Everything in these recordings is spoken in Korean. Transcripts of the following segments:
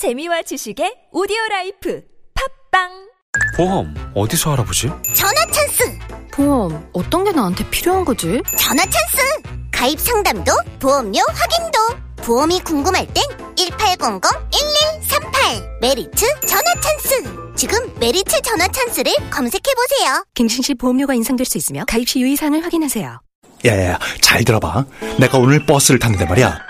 재미와 지식의 오디오 라이프 팟빵 보험 어디서 알아보지? 전화 찬스! 보험 어떤 게 나한테 필요한 거지? 전화 찬스! 가입 상담도 보험료 확인도 보험이 궁금할 땐 1800-1138 메리츠 전화 찬스! 지금 메리츠 전화 찬스를 검색해보세요. 갱신 시 보험료가 인상될 수 있으며 가입 시 유의사항을 확인하세요. 야야야 잘 들어봐 내가 오늘 버스를 탔는데 말이야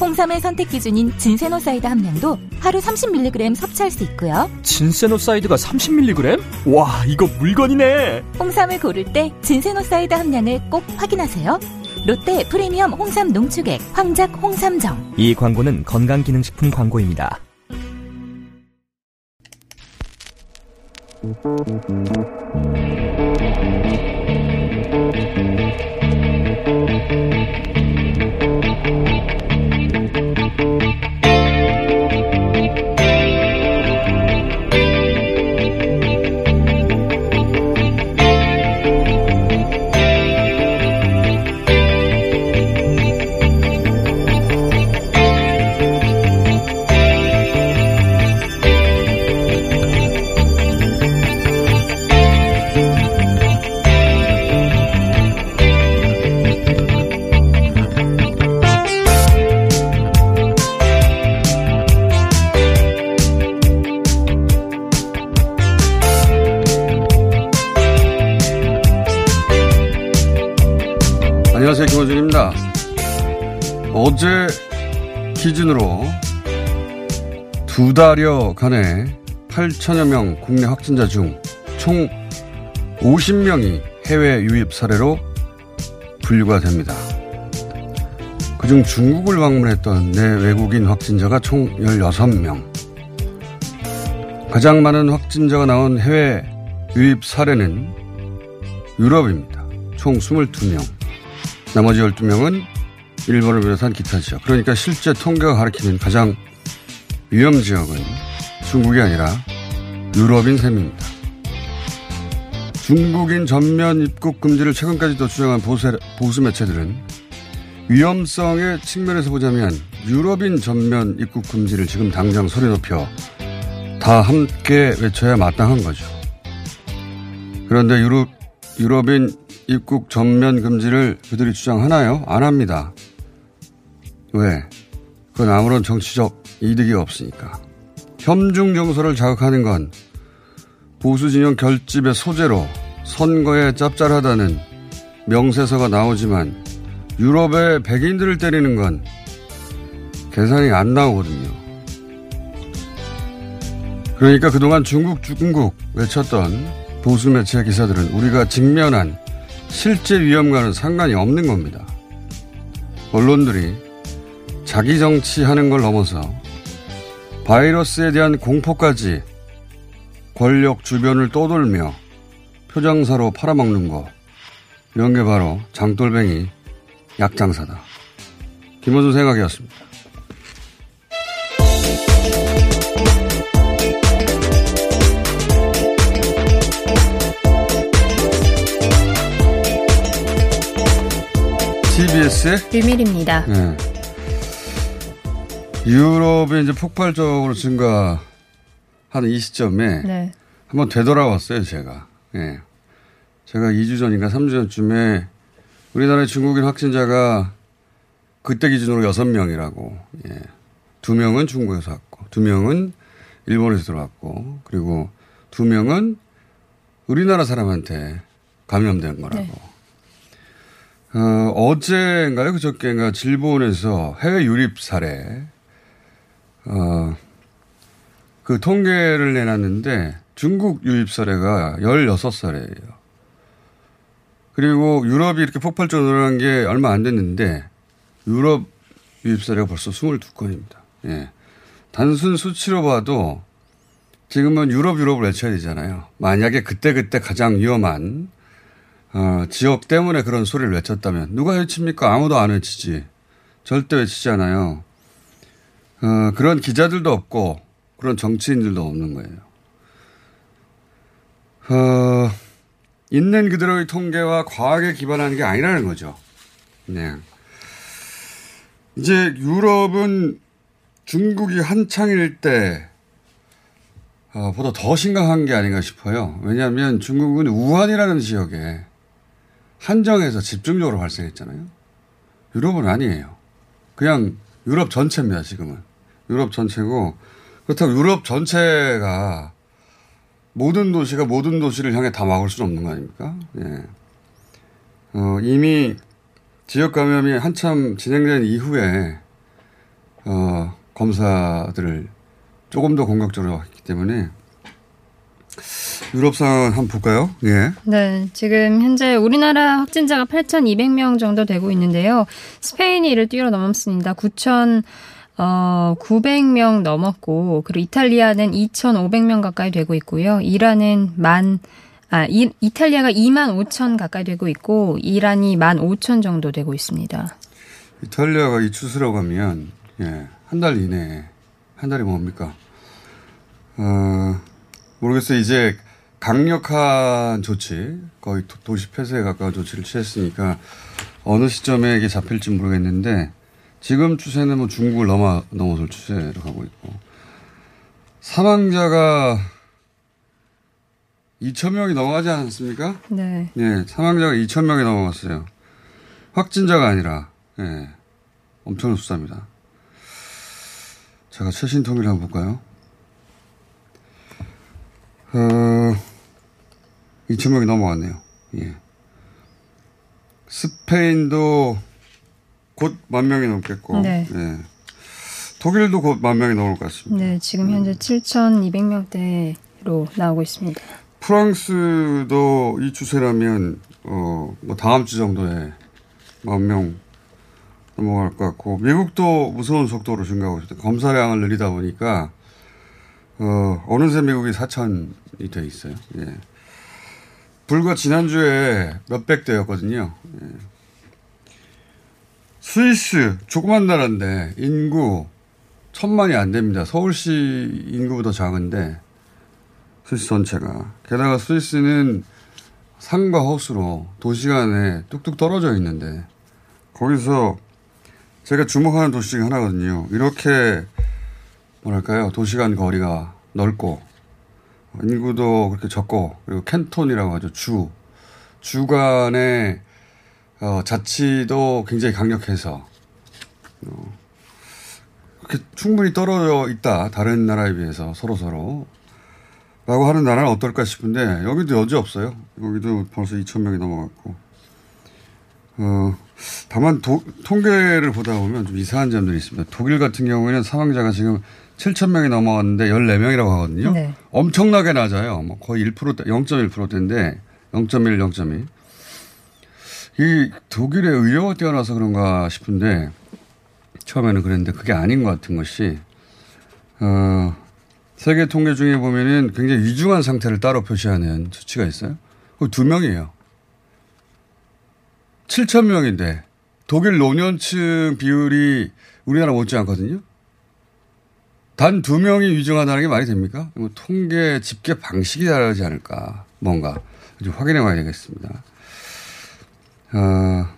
홍삼의 선택 기준인 진세노사이드 함량도 하루 30mg 섭취할 수 있고요. 진세노사이드가 30mg? 와, 이거 물건이네. 홍삼을 고를 때 진세노사이드 함량을 꼭 확인하세요. 롯데 프리미엄 홍삼 농축액 황작 홍삼정. 이 광고는 건강기능식품 광고입니다. 어제 기준으로 두 달여 간에 8천여 명 국내 확진자 중 총 50명이 해외 유입 사례로 분류가 됩니다. 그중 중국을 방문했던 내 외국인 확진자가 총 16명. 가장 많은 확진자가 나온 해외 유입 사례는 유럽입니다. 총 22명. 나머지 12명은 일본을 비롯한 기타 지역. 그러니까 실제 통계가 가리키는 가장 위험 지역은 중국이 아니라 유럽인 셈입니다. 중국인 전면 입국 금지를 최근까지도 주장한 보수, 보수 매체들은 위험성의 측면에서 보자면 유럽인 전면 입국 금지를 지금 당장 소리 높여 다 함께 외쳐야 마땅한 거죠. 그런데 유럽, 유럽인 입국 전면 금지를 그들이 주장하나요? 안 합니다. 왜? 그건 아무런 정치적 이득이 없으니까. 협중 정서를 자극하는 건 보수 진영 결집의 소재로 선거에 짭짤하다는 명세서가 나오지만 유럽의 백인들을 때리는 건 계산이 안 나오거든요. 그러니까 그동안 중국 중국 외쳤던 보수 매체 기사들은 우리가 직면한 실제 위험과는 상관이 없는 겁니다. 언론들이 자기 정치하는 걸 넘어서 바이러스에 대한 공포까지 권력 주변을 떠돌며 표정사로 팔아먹는 거 이런 게 바로 장돌뱅이 약장사다. 김원준 생각이었습니다. TBS의 비밀입니다. 네. 유럽이 이제 폭발적으로 증가하는 이 시점에 네. 한번 되돌아왔어요, 제가. 예. 제가 2주 전인가 3주 전쯤에 우리나라의 중국인 확진자가 그때 기준으로 6명이라고, 예. 2명은 중국에서 왔고, 2명은 일본에서 들어왔고, 그리고 2명은 우리나라 사람한테 감염된 거라고. 네. 어, 어제인가요? 그저께인가 질본에서 해외 유립 사례, 어, 그 통계를 내놨는데 중국 유입 사례가 16사례예요. 그리고 유럽이 이렇게 폭발적으로 늘어난 게 얼마 안 됐는데 유럽 유입 사례가 벌써 22건입니다. 예. 단순 수치로 봐도 지금은 유럽 유럽을 외쳐야 되잖아요. 만약에 그때그때 가장 위험한 어, 지역 때문에 그런 소리를 외쳤다면 누가 외칩니까? 아무도 안 외치지. 절대 외치지 않아요. 어, 그런 기자들도 없고 그런 정치인들도 없는 거예요. 어, 있는 그대로의 통계와 과학에 기반하는 게 아니라는 거죠. 네. 이제 유럽은 중국이 한창일 때 어, 보다 더 심각한 게 아닌가 싶어요. 왜냐하면 중국은 우한이라는 지역에 한정해서 집중적으로 발생했잖아요. 유럽은 아니에요. 그냥 유럽 전체입니다, 지금은. 유럽 전체고, 그렇다고 유럽 전체가 모든 도시가 모든 도시를 향해 다 막을 수는 없는 거 아닙니까? 예. 어, 이미 지역 감염이 한참 진행된 이후에, 어, 검사들을 조금 더 공격적으로 했기 때문에 유럽 상황 한번 볼까요? 예. 네, 지금 현재 우리나라 확진자가 8,200명 정도 되고 있는데요. 스페인이 이를 뛰어넘었습니다. 9,000 어, 900명 넘었고, 그리고 이탈리아는 2,500명 가까이 되고 있고요. 이란은 만, 아, 이, 이탈리아가 2만 5천 가까이 되고 있고, 이란이 1만 5천 정도 되고 있습니다. 이탈리아가 이 추세로 가면, 예, 한 달 이내에, 한 달이 뭡니까? 어, 모르겠어요. 이제 강력한 조치, 거의 도, 시 폐쇄에 가까운 조치를 취했으니까 어느 시점에 이게 잡힐지 모르겠는데 지금 추세는 뭐 중국을 넘어, 넘어설 추세로 가고 있고 사망자가 2,000명이 넘어가지 않았습니까? 네. 네, 사망자가 2,000명이 넘어갔어요. 확진자가 아니라, 예, 네, 엄청난 숫자입니다. 제가 최신 통계를 한번 볼까요? 어, 2,000명이 넘어갔네요. 예. 스페인도 곧 만 명이 넘겠고, 네. 예. 독일도 곧 만 명이 넘을 것 같습니다. 네, 지금 현재 7,200명대로 나오고 있습니다. 프랑스도 이 추세라면, 어, 뭐 다음 주 정도에 만 명 넘어갈 것 같고, 미국도 무서운 속도로 증가하고 있습니다. 검사량을 늘리다 보니까, 어, 어느새 미국이 4천이 돼 있어요. 예. 불과 지난주에 몇백 대였거든요. 예. 스위스, 조그만 나라인데, 인구 천만이 안 됩니다. 서울시 인구보다 작은데, 스위스 전체가. 게다가 스위스는 산과 호수로 도시 간에 뚝뚝 떨어져 있는데, 거기서 제가 주목하는 도시 중에 하나거든요. 이렇게, 뭐랄까요, 도시 간 거리가 넓고, 인구도 그렇게 적고, 그리고 캔톤이라고 하죠. 주. 주간에, 어, 자치도 굉장히 강력해서, 어, 그렇게 충분히 떨어져 있다. 다른 나라에 비해서 서로 서로. 라고 하는 나라는 어떨까 싶은데, 여기도 여지 없어요. 여기도 벌써 2,000명이 넘어갔고. 어, 다만 도, 통계를 보다 보면 좀 이상한 점들이 있습니다. 독일 같은 경우에는 사망자가 지금 7천 명이 넘어갔는데 14명이라고 하거든요. 네. 엄청나게 낮아요. 뭐 거의 1%, 0.1%대인데 0.1, 0.1. 이 독일의 의료가 뛰어나서 그런가 싶은데 처음에는 그랬는데 그게 아닌 것 같은 것이 어, 세계 통계 중에 보면은 굉장히 위중한 상태를 따로 표시하는 수치가 있어요. 그 두 명이에요. 7천 명인데 독일 노년층 비율이 우리나라 못지 않거든요. 단 두 명이 위중하다는 게 말이 됩니까? 뭐 통계 집계 방식이 다르지 않을까. 뭔가 좀 확인해 봐야 되겠습니다. 어,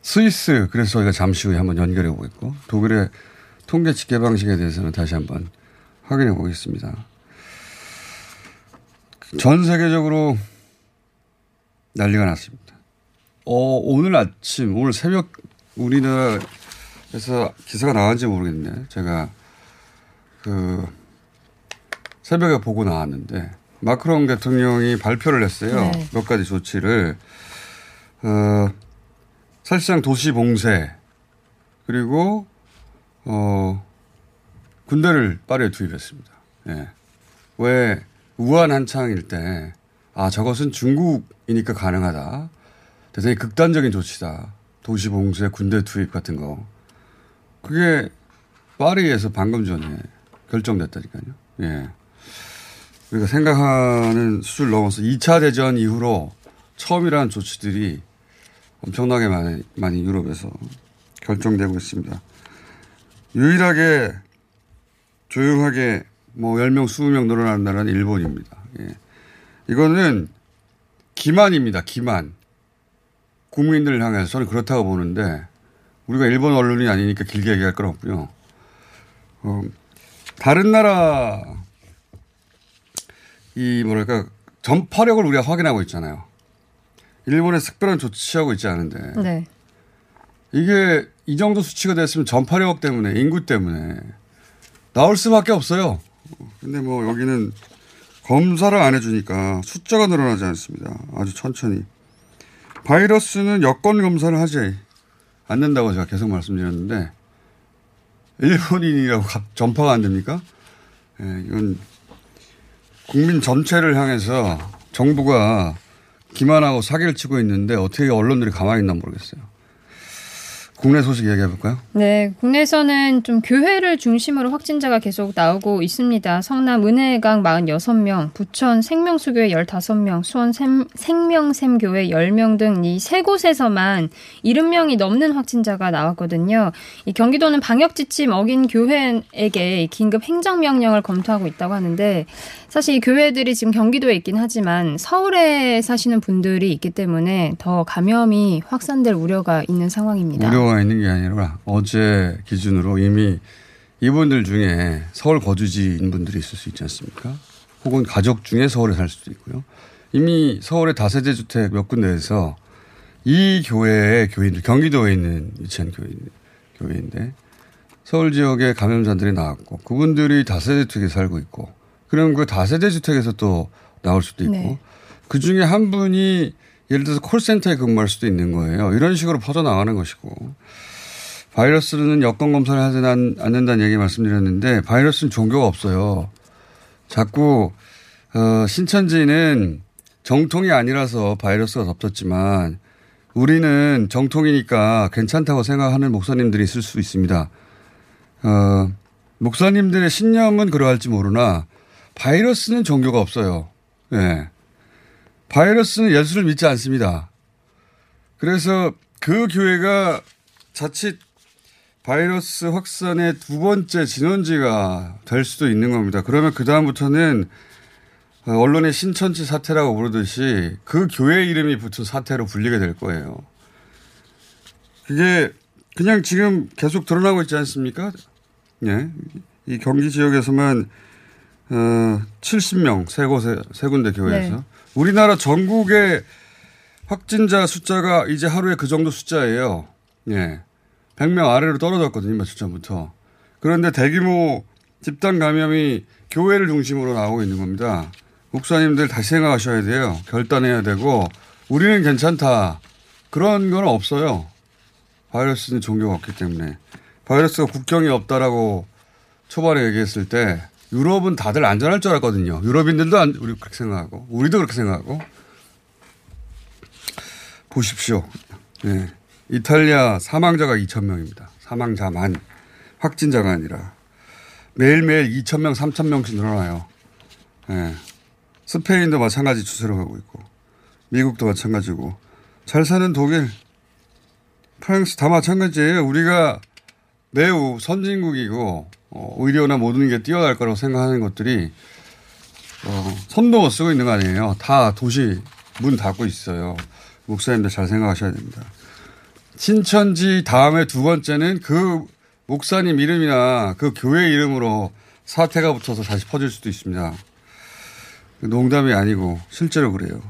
스위스 그래서 저희가 잠시 후에 한번 연결해 보겠고 독일의 통계 집계 방식에 대해서는 다시 한번 확인해 보겠습니다. 전 세계적으로 난리가 났습니다. 어, 오늘 아침, 오늘 새벽 우리나라에서 기사가 나왔는지 모르겠네. 제가 그 새벽에 보고 나왔는데 마크롱 대통령이 발표를 했어요. 네. 몇 가지 조치를. 어, 사실상 도시 봉쇄 그리고 어, 군대를 빠르게 투입했습니다. 예. 왜 우한 한창일 때, 아, 저것은 중국이니까 가능하다. 대단히 극단적인 조치다. 도시 봉쇄, 군대 투입 같은 거. 그게 파리에서 방금 전에 결정됐다니까요. 예. 우리가 생각하는 수준을 넘어서 2차 대전 이후로 처음이라는 조치들이 엄청나게 많이, 많이 유럽에서 결정되고 있습니다. 유일하게 조용하게 뭐 10명, 20명 늘어난 나라는 일본입니다. 예. 이거는 기만입니다. 기만. 국민들을 향해서 저는 그렇다고 보는데 우리가 일본 언론이 아니니까 길게 얘기할 건 없고요. 어, 다른 나라 이 뭐랄까 전파력을 우리가 확인하고 있잖아요. 일본에 특별한 조치하고 있지 않은데 네. 이게 이 정도 수치가 됐으면 전파력 때문에 인구 때문에 나올 수밖에 없어요. 근데 뭐 여기는 검사를 안 해주니까 숫자가 늘어나지 않습니다. 아주 천천히. 바이러스는 여권 검사를 하지 않는다고 제가 계속 말씀드렸는데 일본인이라고 전파가 안 됩니까? 예, 이건 국민 전체를 향해서 정부가 기만하고 사기를 치고 있는데 어떻게 언론들이 가만히 있나 모르겠어요. 국내 소식 얘기해 볼까요? 네, 국내에서는 좀 교회를 중심으로 확진자가 계속 나오고 있습니다. 성남 은혜강 46명, 부천 생명수교회 15명, 수원 생, 생명샘교회 10명 등 이 세 곳에서만 70명이 넘는 확진자가 나왔거든요. 이 경기도는 방역 지침 어긴 교회에게 긴급 행정 명령을 검토하고 있다고 하는데 사실 이 교회들이 지금 경기도에 있긴 하지만 서울에 사시는 분들이 있기 때문에 더 감염이 확산될 우려가 있는 상황입니다. 우려가 있는 게 아니라 어제 기준으로 이미 이분들 중에 서울 거주지인 분들이 있을 수 있지 않습니까? 혹은 가족 중에 서울에 살 수도 있고요. 이미 서울의 다세대 주택 몇 군데에서 이 교회의 교인들, 경기도에 있는 위치한 교인, 교회인데 서울 지역에 감염자들이 나왔고 그분들이 다세대 주택에 살고 있고 그럼 그 다세대 주택에서 또 나올 수도 있고 네. 그 중에 한 분이 예를 들어서 콜센터에 근무할 수도 있는 거예요. 이런 식으로 퍼져나가는 것이고. 바이러스는 여권 검사를 하지 않- 않는다는 얘기 말씀드렸는데 바이러스는 종교가 없어요. 자꾸 어, 신천지는 정통이 아니라서 바이러스가 덮쳤지만 우리는 정통이니까 괜찮다고 생각하는 목사님들이 있을 수 있습니다. 어, 목사님들의 신념은 그러할지 모르나 바이러스는 종교가 없어요. 예. 바이러스는 예수를 믿지 않습니다. 그래서 그 교회가 자칫 바이러스 확산의 두 번째 진원지가 될 수도 있는 겁니다. 그러면 그다음부터는 어, 언론의 신천지 사태라고 부르듯이 그 교회 이름이 붙은 사태로 불리게 될 거예요. 그게 그냥 지금 계속 드러나고 있지 않습니까? 예. 이 경기 지역에서만 어, 70명 세 곳에 세 군데 교회에서 네. 우리나라 전국의 확진자 숫자가 이제 하루에 그 정도 숫자예요. 예. 100명 아래로 떨어졌거든요, 며칠 전부터. 그런데 대규모 집단 감염이 교회를 중심으로 나오고 있는 겁니다. 목사님들 다시 생각하셔야 돼요. 결단해야 되고, 우리는 괜찮다. 그런 건 없어요. 바이러스는 종교가 없기 때문에. 바이러스가 국경이 없다라고 초반에 얘기했을 때, 유럽은 다들 안전할 줄 알았거든요. 유럽인들도 안, 우리 그렇게 생각하고, 우리도 그렇게 생각하고. 보십시오. 예. 이탈리아 사망자가 2,000명입니다. 사망자만. 확진자가 아니라. 매일매일 2,000명, 3,000명씩 늘어나요. 예. 스페인도 마찬가지 추세로 가고 있고, 미국도 마찬가지고, 잘 사는 독일, 프랑스 다 마찬가지예요. 우리가 매우 선진국이고, 어, 의료나 모든 게 뛰어날 거라고 생각하는 것들이, 어, 손도 못 쓰고 있는 거 아니에요. 다 도시 문 닫고 있어요. 목사님들 잘 생각하셔야 됩니다. 신천지 다음에 두 번째는 그 목사님 이름이나 그 교회 이름으로 사태가 붙어서 다시 퍼질 수도 있습니다. 농담이 아니고 실제로 그래요.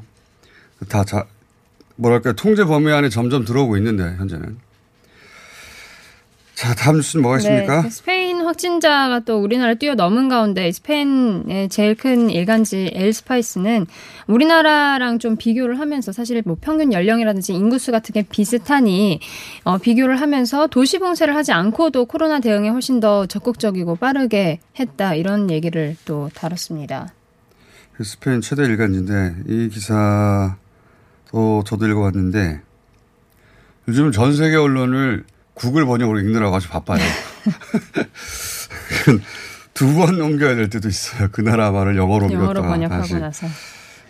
다 자, 뭐랄까 통제 범위 안에 점점 들어오고 있는데 현재는. 자 다음 뉴스는 뭐가 있습니까? 네, 스페인 확진자가 또 우리나라를 뛰어넘은 가운데 스페인의 제일 큰 일간지 엘스파이스는 우리나라랑 좀 비교를 하면서 사실 뭐 평균 연령이라든지 인구수 같은 게 비슷하니 어, 비교를 하면서 도시 봉쇄를 하지 않고도 코로나 대응에 훨씬 더 적극적이고 빠르게 했다 이런 얘기를 또 다뤘습니다. 그 스페인 최대 일간지인데 이 기사도 저도 읽어봤는데 요즘 전 세계 언론을 구글 번역으로 읽느라고 아주 바빠요. 두 번 옮겨야 될 때도 있어요. 그 나라 말을 영어로 영어로 번역하고 다시. 나서.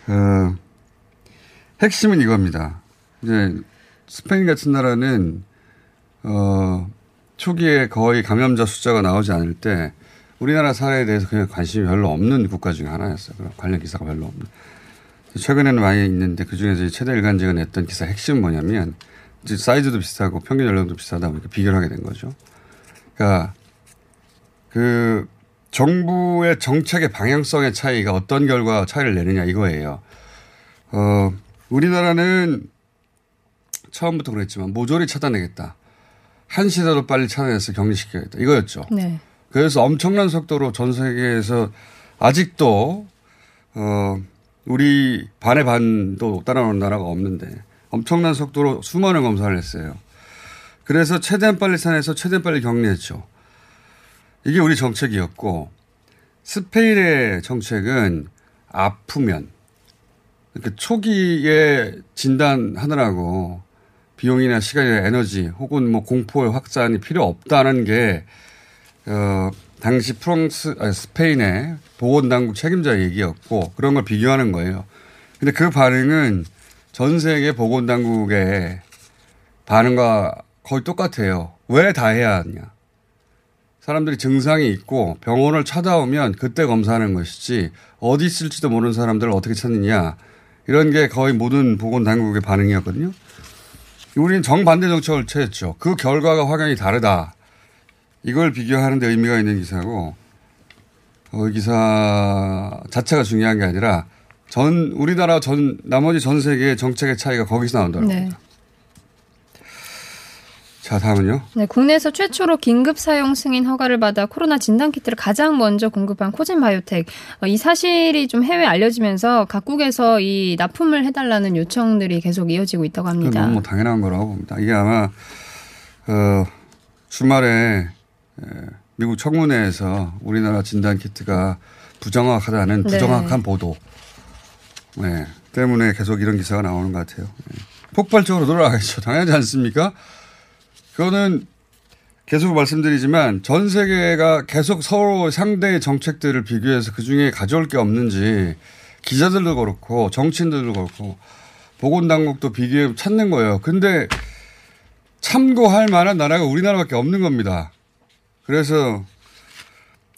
어, 핵심은 이겁니다. 이제 스페인 같은 나라는 어, 초기에 거의 감염자 숫자가 나오지 않을 때 우리나라 사례에 대해서 그냥 관심이 별로 없는 국가 중에 하나였어요. 관련 기사가 별로 없는. 최근에는 많이 있는데 그 중에서 최대 일간지가 냈던 기사 핵심은 뭐냐면 이제 사이즈도 비슷하고 평균 연령도 비슷하다 보니까 비교를 하게 된 거죠. 그러니까 그 정부의 정책의 방향성의 차이가 어떤 결과 차이를 내느냐 이거예요. 어, 우리나라는 처음부터 그랬지만 모조리 차단하겠다. 한 시대도 빨리 차단해서 격리시켜야겠다. 이거였죠. 네. 그래서 엄청난 속도로 전 세계에서 아직도 어 우리 반의 반도 따라오는 나라가 없는데 엄청난 속도로 수많은 검사를 했어요. 그래서 최대한 빨리 산에서 최대한 빨리 격리했죠. 이게 우리 정책이었고 스페인의 정책은 아프면 이렇게 초기에 진단하느라고 비용이나 시간이나 에너지 혹은 뭐 공포의 확산이 필요 없다는 게 어, 당시 프랑스, 아니, 스페인의 보건 당국 책임자 얘기였고 그런 걸 비교하는 거예요. 근데 그 반응은 전 세계 보건 당국의 반응과 거의 똑같아요. 왜 다 해야 하냐. 사람들이 증상이 있고 병원을 찾아오면 그때 검사하는 것이지 어디 있을지도 모르는 사람들을 어떻게 찾느냐. 이런 게 거의 모든 보건당국의 반응이었거든요. 우리는 정반대 정책을 취했죠. 그 결과가 확연히 다르다. 이걸 비교하는 데 의미가 있는 기사고, 어, 기사 자체가 중요한 게 아니라 전, 우리나라 전, 나머지 전 세계의 정책의 차이가 거기서 나온다는 네. 겁니다. 자, 다음은요. 네, 국내에서 최초로 긴급 사용 승인 허가를 받아 코로나 진단 키트를 가장 먼저 공급한 코젠 바이오텍. 어, 이 사실이 좀 해외에 알려지면서 각국에서 이 납품을 해달라는 요청들이 계속 이어지고 있다고 합니다. 너무 당연한 거라고 봅니다. 이게 아마, 어, 주말에 에, 미국 청문회에서 우리나라 진단 키트가 부정확하다는 네. 부정확한 보도 네, 때문에 계속 이런 기사가 나오는 것 같아요. 네. 폭발적으로 돌아가겠죠. 당연하지 않습니까? 그거는 계속 말씀드리지만 전 세계가 계속 서로 상대의 정책들을 비교해서 그 중에 가져올 게 없는지 기자들도 그렇고 정치인들도 그렇고 보건당국도 비교해 찾는 거예요. 근데 참고할 만한 나라가 우리나라밖에 없는 겁니다. 그래서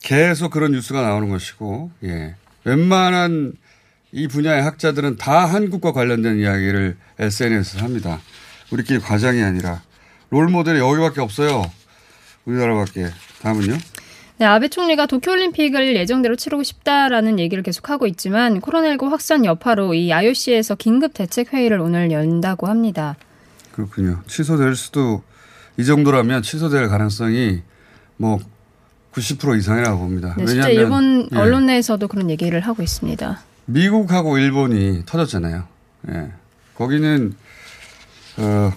계속 그런 뉴스가 나오는 것이고, 예. 웬만한 이 분야의 학자들은 다 한국과 관련된 이야기를 SNS에 합니다. 우리끼리 과장이 아니라. 롤 모델이 여기밖에 없어요. 우리나라밖에. 다음은요? 네, 아베 총리가 도쿄올림픽을 예정대로 치르고 싶다라는 얘기를 계속하고 있지만 코로나19 확산 여파로 이 IOC에서 긴급 대책 회의를 오늘 연다고 합니다. 그렇군요. 취소될 수도 이 정도라면 취소될 가능성이 뭐 90% 이상이라고 봅니다. 네, 왜냐하면 일본 예, 언론 내에서도 그런 얘기를 하고 있습니다. 미국하고 일본이 터졌잖아요. 예. 거기는 어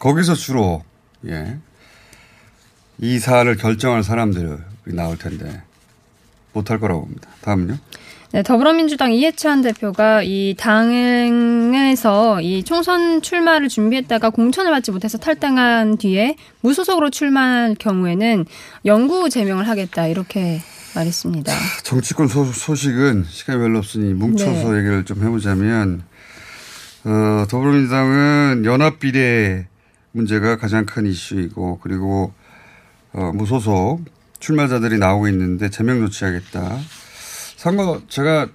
거기서 주로 예. 이 사안을 결정할 사람들이 나올 텐데 못할 거라고 봅니다. 다음은요. 네, 더불어민주당 이해찬 대표가 이 당에서 이 총선 출마를 준비했다가 공천을 받지 못해서 탈당한 뒤에 무소속으로 출마할 경우에는 영구 제명을 하겠다 이렇게 말했습니다. 정치권 소, 소식은 시간이 별로 없으니 뭉쳐서 네. 얘기를 좀 해보자면 어, 더불어민주당은 연합비례 문제가 가장 큰 이슈이고 그리고 어, 무소속 출마자들이 나오고 있는데 제명 조치하겠다. 선거 제가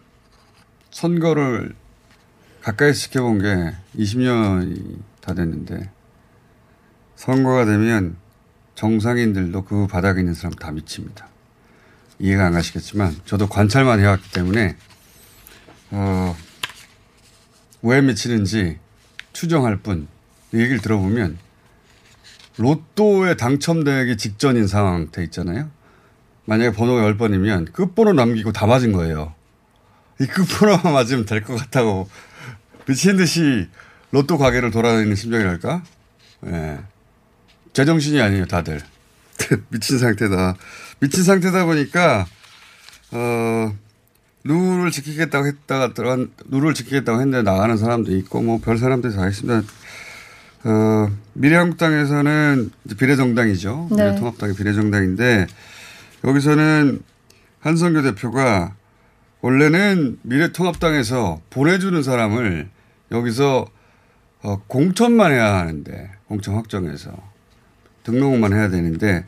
선거를 가까이서 지켜본 게 20년이 다 됐는데 선거가 되면 정상인들도 그 바닥에 있는 사람 다 미칩니다. 이해가 안 가시겠지만 저도 관찰만 해왔기 때문에 어, 왜 미치는지 추정할 뿐 얘기를 들어보면 로또에 당첨되기 직전인 상태 있잖아요. 만약에 번호가 10번이면 끝번호 남기고 다 맞은 거예요. 이 끝번호만 맞으면 될 것 같다고 미친 듯이 로또 가게를 돌아다니는 심정이랄까? 예. 네. 제정신이 아니에요, 다들. 미친 상태다. 미친 상태다 보니까, 어, 룰을 지키겠다고 했다가 들어간, 룰을 지키겠다고 했는데 나가는 사람도 있고, 뭐, 별 사람들이 다 있습니다. 어, 미래한국당에서는 비례정당이죠. 네. 미래통합당이 비례정당인데, 여기서는 한성교 대표가 원래는 미래통합당에서 보내주는 사람을 여기서 어, 공천만 해야 하는데, 공천 확정해서. 등록만 해야 되는데,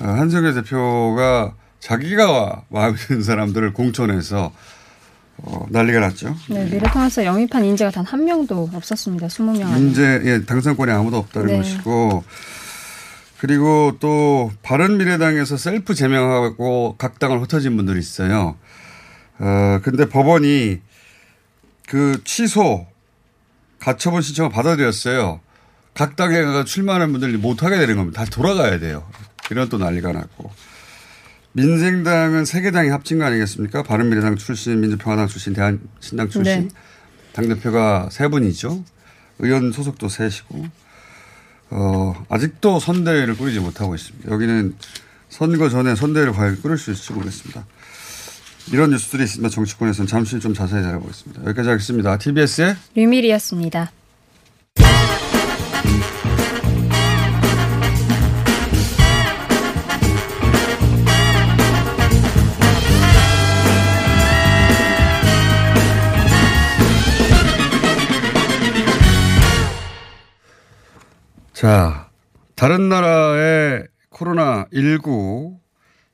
어, 한성교 대표가 자기가 마음에 드는 사람들을 공천해서 어, 난리가 났죠. 네, 미래통합에서 영입한 인재가 단 한 명도 없었습니다. 20명 안에. 인재, 예, 당선권이 아무도 없다는 네. 것이고, 그리고 또 바른미래당에서 셀프 제명하고 각 당을 흩어진 분들이 있어요. 어, 근데 법원이 그 취소, 가처분 신청을 받아들였어요. 각 당에 가 출마하는 분들이 못하게 되는 겁니다. 다시 돌아가야 돼요. 이런 또 난리가 났고. 민생당은 세 개 당이 합친 거 아니겠습니까? 바른미래당 출신, 민주평화당 출신, 대한신당 출신. 네. 당대표가 세 분이죠. 의원 소속도 셋이고. 어, 아직도 선대위를 꾸리지 못하고 있습니다. 여기는 선거 전에 선대위를 과연 꾸릴 수 있을지 모르겠습니다. 이런 뉴스들이 있으면 정치권에서는 잠시 좀 자세히 알아보겠습니다. 여기까지 하겠습니다. TBS의 류밀이었습니다. 자, 다른 나라의 코로나19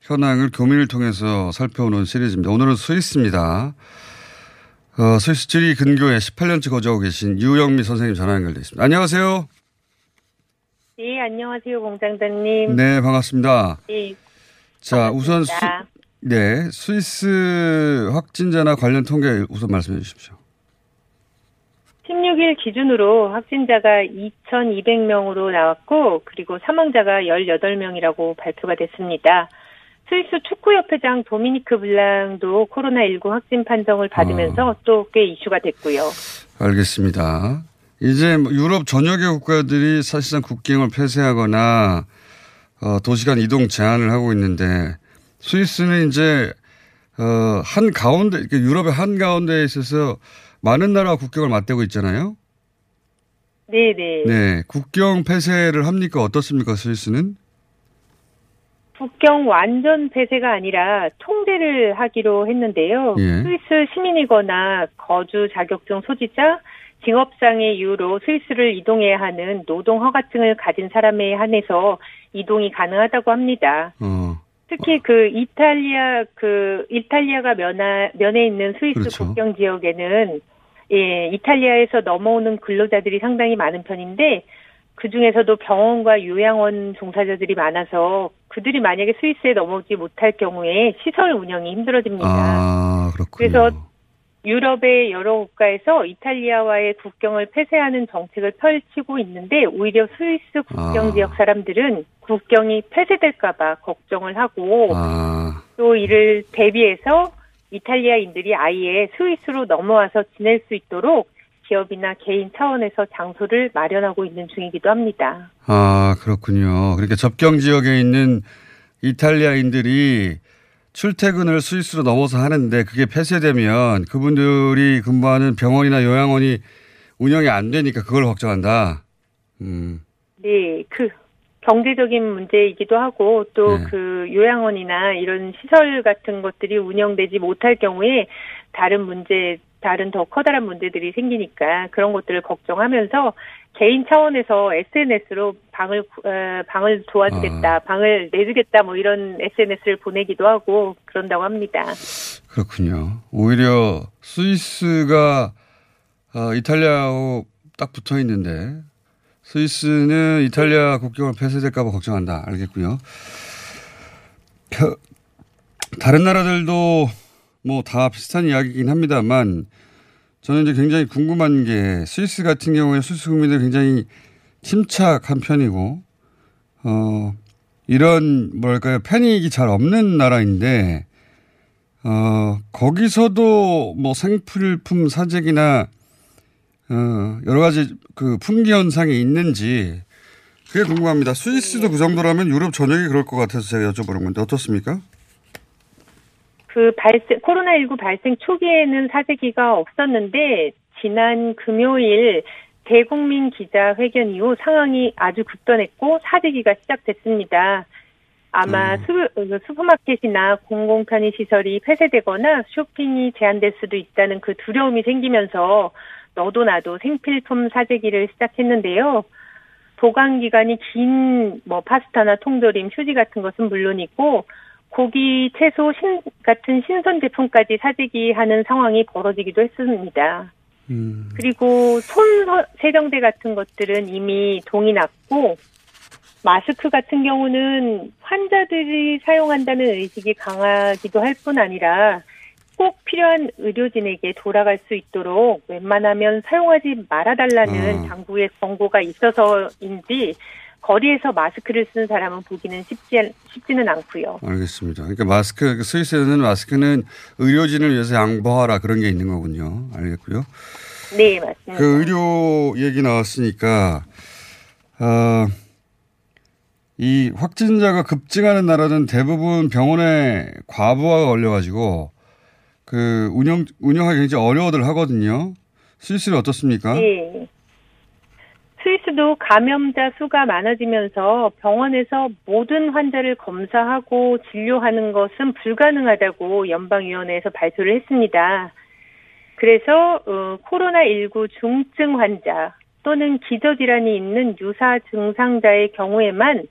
현황을 교민을 통해서 살펴오는 시리즈입니다. 오늘은 스위스입니다. 어, 스위스 쯔리 근교에 18년째 거주하고 계신 유영미 선생님 전화 연결돼 있습니다. 안녕하세요. 네, 안녕하세요, 공장장님. 네, 반갑습니다. 네. 자, 반갑습니다. 우선 수, 네, 스위스 확진자나 관련 통계 우선 말씀해 주십시오. 16일 기준으로 확진자가 2,200명으로 나왔고 그리고 사망자가 18명이라고 발표가 됐습니다. 스위스 축구협회장 도미니크 블랑도 코로나19 확진 판정을 받으면서 어. 또꽤 이슈가 됐고요. 알겠습니다. 이제 뭐 유럽 전역의 국가들이 사실상 국경을 폐쇄하거나 어, 도시간 이동 제한을 하고 있는데 스위스는 이제 어, 한 가운데 유럽의 한 가운데에 있어서 많은 나라와 국경을 맞대고 있잖아요. 네네. 네. 국경 폐쇄를 합니까? 어떻습니까? 스위스는? 국경 완전 폐쇄가 아니라 통제를 하기로 했는데요. 예. 스위스 시민이거나 거주 자격증 소지자, 직업상의 이유로 스위스를 이동해야 하는 노동 허가증을 가진 사람에 한해서 이동이 가능하다고 합니다. 어. 특히 그 이탈리아 그 이탈리아가 면하, 면에 있는 스위스 그렇죠. 국경 지역에는 예, 이탈리아에서 넘어오는 근로자들이 상당히 많은 편인데 그 중에서도 병원과 요양원 종사자들이 많아서 그들이 만약에 스위스에 넘어오지 못할 경우에 시설 운영이 힘들어집니다. 아, 그래서 유럽의 여러 국가에서 이탈리아와의 국경을 폐쇄하는 정책을 펼치고 있는데 오히려 스위스 국경 아. 지역 사람들은 국경이 폐쇄될까봐 걱정을 하고 아. 또 이를 대비해서 이탈리아인들이 아예 스위스로 넘어와서 지낼 수 있도록 기업이나 개인 차원에서 장소를 마련하고 있는 중이기도 합니다. 아, 그렇군요. 그러니까 접경 지역에 있는 이탈리아인들이 출퇴근을 스위스로 넘어서 하는데 그게 폐쇄되면 그분들이 근무하는 병원이나 요양원이 운영이 안 되니까 그걸 걱정한다. 음. 네, 그 경제적인 문제이기도 하고 또그 네. 그 요양원이나 이런 시설 같은 것들이 운영되지 못할 경우에 다른 문제, 다른 더 커다란 문제들이 생기니까 그런 것들을 걱정하면서 개인 차원에서 SNS로 방을 어, 방을 도와주겠다, 아. 방을 내주겠다 뭐 이런 SNS를 보내기도 하고 그런다고 합니다. 그렇군요. 오히려 스위스가 어, 이탈리아하고 딱 붙어 있는데 스위스는 이탈리아 국경을 폐쇄될까봐 걱정한다. 알겠고요. 다른 나라들도 뭐 다 비슷한 이야기긴 합니다만 저는 이제 굉장히 궁금한 게 스위스 같은 경우에 스위스 국민들 굉장히 침착한 편이고 어 이런 뭐랄까요 패닉이 잘 없는 나라인데 어 거기서도 뭐 생필품 사재기나 어 여러 가지 그 품귀 현상이 있는지 그게 궁금합니다. 스위스도 그 정도라면 유럽 전역이 그럴 것 같아서 제가 여쭤보는 건데 어떻습니까? 그 발생 코로나19 발생 초기에는 사재기가 없었는데 지난 금요일 대국민 기자회견 이후 상황이 아주 급변했고 사재기가 시작됐습니다. 아마 음. 수, 슈퍼마켓이나 공공편의 시설이 폐쇄되거나 쇼핑이 제한될 수도 있다는 그 두려움이 생기면서 너도 나도 생필품 사재기를 시작했는데요. 보관 기간이 긴 뭐 파스타나 통조림, 휴지 같은 것은 물론이고 고기, 채소 신, 같은 신선 제품까지 사재기 하는 상황이 벌어지기도 했습니다. 음. 그리고 손 세정제 같은 것들은 이미 동이 났고 마스크 같은 경우는 환자들이 사용한다는 의식이 강하기도 할 뿐 아니라 꼭 필요한 의료진에게 돌아갈 수 있도록 웬만하면 사용하지 말아달라는 어. 당국의 권고가 있어서인지 거리에서 마스크를 쓰는 사람은 보기는 쉽지, 쉽지는 않고요. 알겠습니다. 그러니까 마스크, 스위스에는 마스크는 의료진을 위해서 양보하라 그런 게 있는 거군요. 알겠고요. 네, 맞습니다. 그 의료 얘기 나왔으니까, 어, 이 확진자가 급증하는 나라는 대부분 병원에 과부하가 걸려가지고 그 운영, 운영하기 굉장히 어려워들 하거든요. 스위스는 어떻습니까? 네. 스위스도 감염자 수가 많아지면서 병원에서 모든 환자를 검사하고 진료하는 것은 불가능하다고 연방위원회에서 발표를 했습니다. 그래서 어, 코로나19 중증 환자 또는 기저질환이 있는 유사 증상자의 경우에만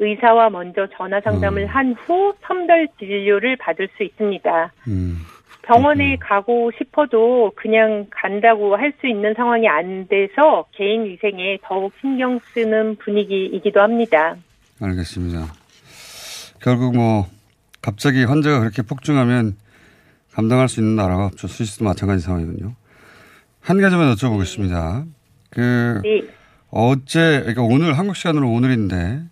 의사와 먼저 전화 상담을 음. 한후 선별 진료를 받을 수 있습니다. 음. 병원에 가고 싶어도 그냥 간다고 할 수 있는 상황이 안 돼서 개인 위생에 더욱 신경 쓰는 분위기이기도 합니다. 알겠습니다. 결국 뭐 갑자기 환자가 그렇게 폭증하면 감당할 수 있는 나라가 없죠. 스위스도 마찬가지 상황이군요. 한 가지만 여쭤보겠습니다. 그 네. 어제 그러니까 오늘 한국 시간으로 오늘인데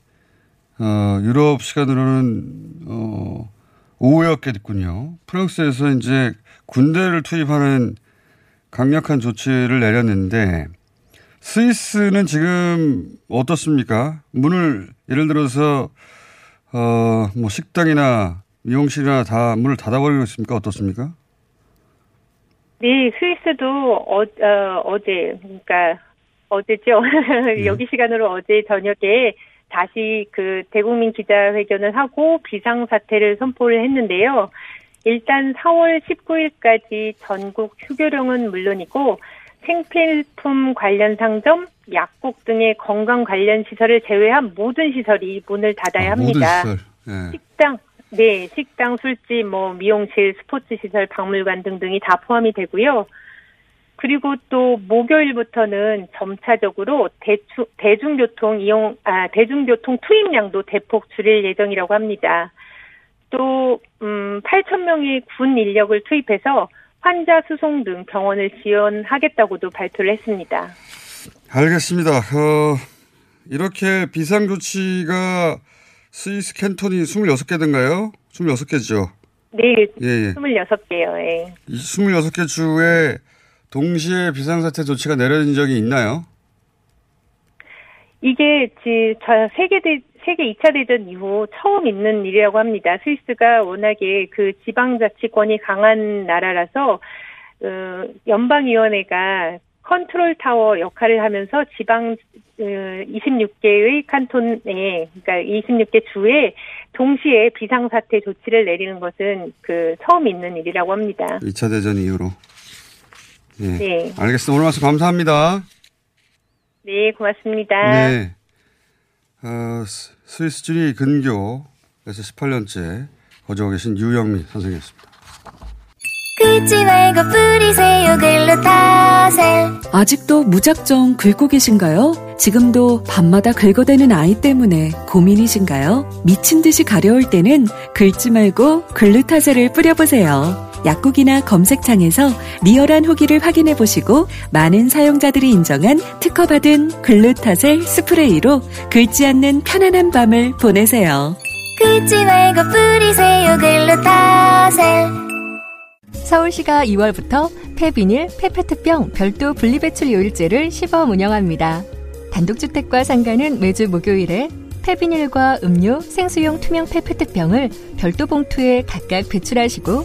어 유럽 시간으로는 어 오후였겠군요. 프랑스에서 이제 군대를 투입하는 강력한 조치를 내렸는데 스위스는 지금 어떻습니까? 문을 예를 들어서 어 뭐 식당이나 미용실이나 다 문을 닫아버리고 있습니까? 어떻습니까? 네, 스위스도 어, 어 어제 그러니까 어제죠. 네. 여기 시간으로 어제 저녁에 다시 그 대국민 기자회견을 하고 비상사태를 선포를 했는데요. 일단 4월 19일까지 전국 휴교령은 물론이고 생필품 관련 상점, 약국 등의 건강 관련 시설을 제외한 모든 시설이 문을 닫아야 아, 합니다. 네. 식당, 네, 식당, 술집, 뭐 미용실, 스포츠 시설, 박물관 등등이 다 포함이 되고요. 그리고 또 목요일부터는 점차적으로 대추, 대중교통 이용, 아, 대중교통 투입량도 대폭 줄일 예정이라고 합니다. 또, 음, 8,000명의 군 인력을 투입해서 환자 수송 등 병원을 지원하겠다고도 발표를 했습니다. 알겠습니다. 어, 이렇게 비상 조치가 스위스 캔톤이 26개든가요? 26개죠? 네, 예, 예. 26개요. 예. 26개 주에 동시에 비상사태 조치가 내려진 적이 있나요? 이게 세계 대 세계 2차 대전 이후 처음 있는 일이라고 합니다. 스위스가 워낙에 그 지방자치권이 강한 나라라서 어, 연방위원회가 컨트롤 타워 역할을 하면서 지방 26개의 어, 칸톤에 그러니까 26개 주에 동시에 비상사태 조치를 내리는 것은 그 처음 있는 일이라고 합니다. 2차 대전 이후로. 네. 네. 알겠습니다. 오늘 말씀 감사합니다. 네, 고맙습니다. 네. 어, 스위스 주리 근교에서 18년째 거주하고 계신 유영미 선생이었습니다. 아직도 무작정 긁고 계신가요? 지금도 밤마다 긁어대는 아이 때문에 고민이신가요? 미친 듯이 가려울 때는 긁지 말고 글루타셀을 뿌려보세요. 약국이나 검색창에서 리얼한 후기를 확인해 보시고 많은 사용자들이 인정한 특허받은 글루타셀 스프레이로 긁지 않는 편안한 밤을 보내세요. 긁지 말고 뿌리세요 글루타셀. 서울시가 2월부터 폐비닐, 페페트병 별도 분리배출 요일제를 시범 운영합니다. 단독주택과 상가는 매주 목요일에 폐비닐과 음료, 생수용 투명 페페트병을 별도 봉투에 각각 배출하시고